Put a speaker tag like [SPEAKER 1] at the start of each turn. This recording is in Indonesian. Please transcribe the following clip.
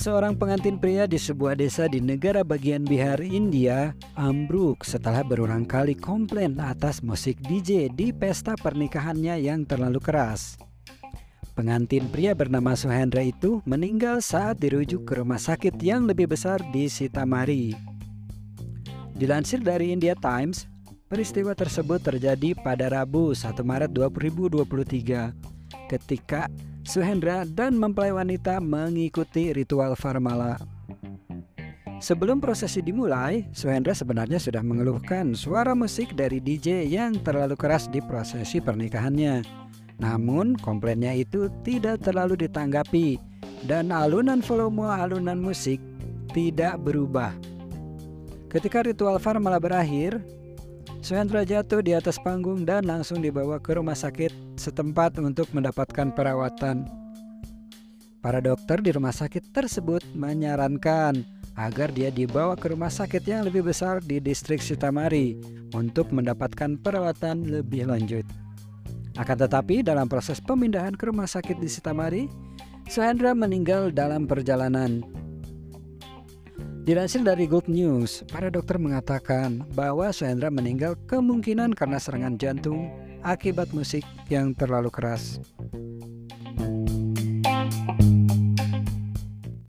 [SPEAKER 1] Seorang pengantin pria di sebuah desa di negara bagian Bihar, India, ambruk setelah berulang kali komplain atas musik DJ di pesta pernikahannya yang terlalu keras. Pengantin pria bernama Suhendra itu meninggal saat dirujuk ke rumah sakit yang lebih besar di Sitamari. Dilansir dari India Times, peristiwa tersebut terjadi pada Rabu 1 Maret 2023 ketika Suhendra dan mempelai wanita mengikuti ritual Farmala. Sebelum prosesi dimulai, Suhendra sebenarnya sudah mengeluhkan suara musik dari DJ yang terlalu keras di prosesi pernikahannya. Namun, komplainnya itu tidak terlalu ditanggapi dan alunan volume alunan musik tidak berubah. Ketika ritual Farmala berakhir, Suhendra jatuh di atas panggung dan langsung dibawa ke rumah sakit setempat untuk mendapatkan perawatan. Para dokter di rumah sakit tersebut menyarankan agar dia dibawa ke rumah sakit yang lebih besar di distrik Sitamari untuk mendapatkan perawatan lebih lanjut. Akan tetapi dalam proses pemindahan ke rumah sakit di Sitamari, Suhendra meninggal dalam perjalanan. Dilansir dari Good News, para dokter mengatakan bahwa Suhendra meninggal kemungkinan karena serangan jantung akibat musik yang terlalu keras.